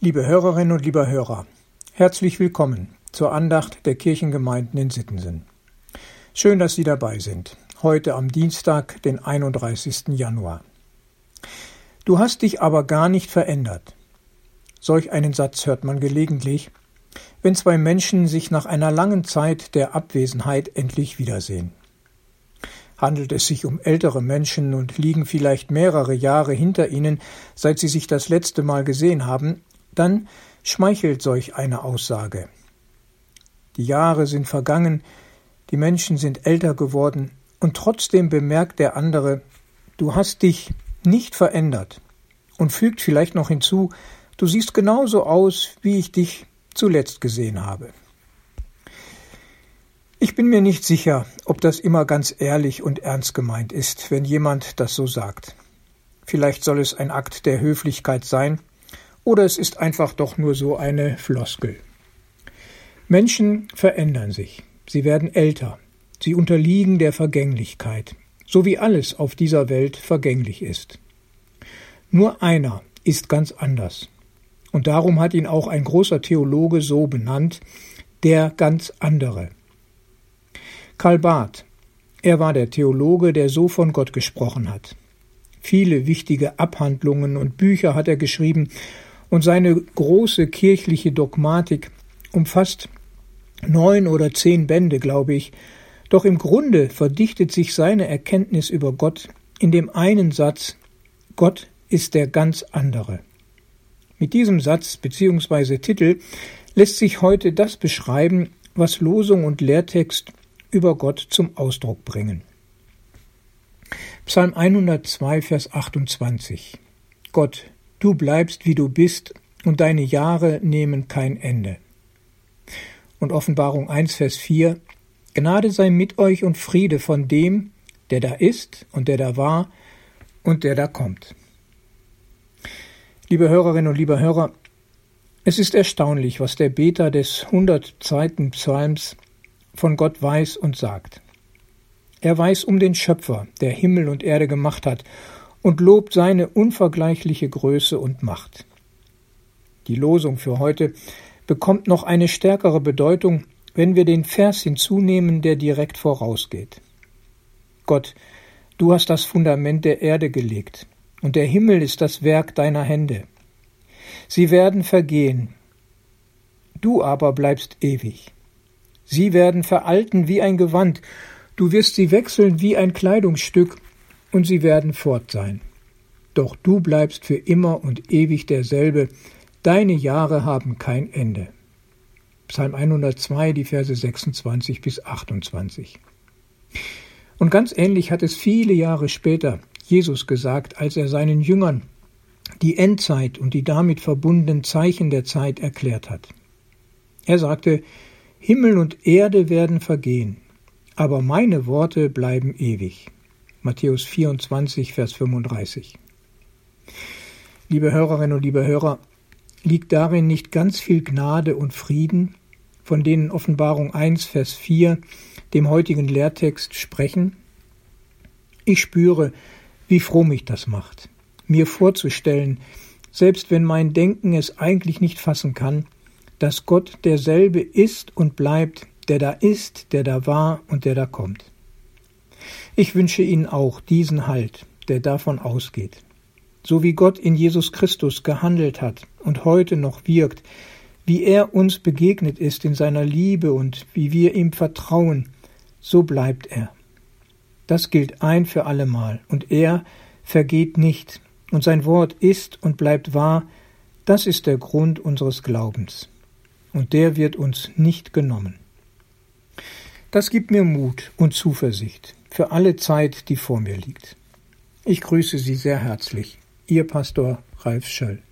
Liebe Hörerinnen und lieber Hörer, herzlich willkommen zur Andacht der Kirchengemeinden in Sittensen. Schön, dass Sie dabei sind, heute am Dienstag, den 31. Januar. Du hast dich aber gar nicht verändert. Solch einen Satz hört man gelegentlich, wenn zwei Menschen sich nach einer langen Zeit der Abwesenheit endlich wiedersehen. Handelt es sich um ältere Menschen und liegen vielleicht mehrere Jahre hinter ihnen, seit sie sich das letzte Mal gesehen haben, dann schmeichelt solch eine Aussage. Die Jahre sind vergangen, die Menschen sind älter geworden, und trotzdem bemerkt der andere, du hast dich nicht verändert, und fügt vielleicht noch hinzu, du siehst genauso aus, wie ich dich zuletzt gesehen habe. Ich bin mir nicht sicher, ob das immer ganz ehrlich und ernst gemeint ist, wenn jemand das so sagt. Vielleicht soll es ein Akt der Höflichkeit sein, oder es ist einfach doch nur so eine Floskel. Menschen verändern sich, sie werden älter, sie unterliegen der Vergänglichkeit, so wie alles auf dieser Welt vergänglich ist. Nur einer ist ganz anders, und darum hat ihn auch ein großer Theologe so benannt, der ganz andere. Karl Barth, er war der Theologe, der so von Gott gesprochen hat. Viele wichtige Abhandlungen und Bücher hat er geschrieben, und seine große kirchliche Dogmatik umfasst neun oder zehn Bände, glaube ich, doch im Grunde verdichtet sich seine Erkenntnis über Gott in dem einen Satz Gott ist der ganz andere. Mit diesem Satz bzw. Titel lässt sich heute das beschreiben, was Losung und Lehrtext über Gott zum Ausdruck bringen. Psalm 102, Vers 28 Gott, Du bleibst, wie du bist, und deine Jahre nehmen kein Ende. Und Offenbarung 1, Vers 4 Gnade sei mit euch und Friede von dem, der da ist und der da war und der da kommt. Liebe Hörerinnen und liebe Hörer, es ist erstaunlich, was der Beter des 102. Psalms von Gott weiß und sagt. Er weiß um den Schöpfer, der Himmel und Erde gemacht hat, und lobt seine unvergleichliche Größe und Macht. Die Losung für heute bekommt noch eine stärkere Bedeutung, wenn wir den Vers hinzunehmen, der direkt vorausgeht. Gott, du hast das Fundament der Erde gelegt, und der Himmel ist das Werk deiner Hände. Sie werden vergehen, du aber bleibst ewig. Sie werden veralten wie ein Gewand, du wirst sie wechseln wie ein Kleidungsstück, und sie werden fort sein. Doch du bleibst für immer und ewig derselbe, deine Jahre haben kein Ende. Psalm 102, die Verse 26 bis 28. Und ganz ähnlich hat es viele Jahre später Jesus gesagt, als er seinen Jüngern die Endzeit und die damit verbundenen Zeichen der Zeit erklärt hat. Er sagte, Himmel und Erde werden vergehen, aber meine Worte bleiben ewig. Matthäus 24, Vers 35. Liebe Hörerinnen und liebe Hörer, liegt darin nicht ganz viel Gnade und Frieden, von denen Offenbarung 1, Vers 4 dem heutigen Lehrtext sprechen? Ich spüre, wie froh mich das macht, mir vorzustellen, selbst wenn mein Denken es eigentlich nicht fassen kann, dass Gott derselbe ist und bleibt, der da ist, der da war und der da kommt. Ich wünsche Ihnen auch diesen Halt, der davon ausgeht. So wie Gott in Jesus Christus gehandelt hat und heute noch wirkt, wie er uns begegnet ist in seiner Liebe und wie wir ihm vertrauen, so bleibt er. Das gilt ein für allemal, und er vergeht nicht, und sein Wort ist und bleibt wahr, das ist der Grund unseres Glaubens, und der wird uns nicht genommen. Das gibt mir Mut und Zuversicht für alle Zeit, die vor mir liegt. Ich grüße Sie sehr herzlich. Ihr Pastor Ralf Schöll.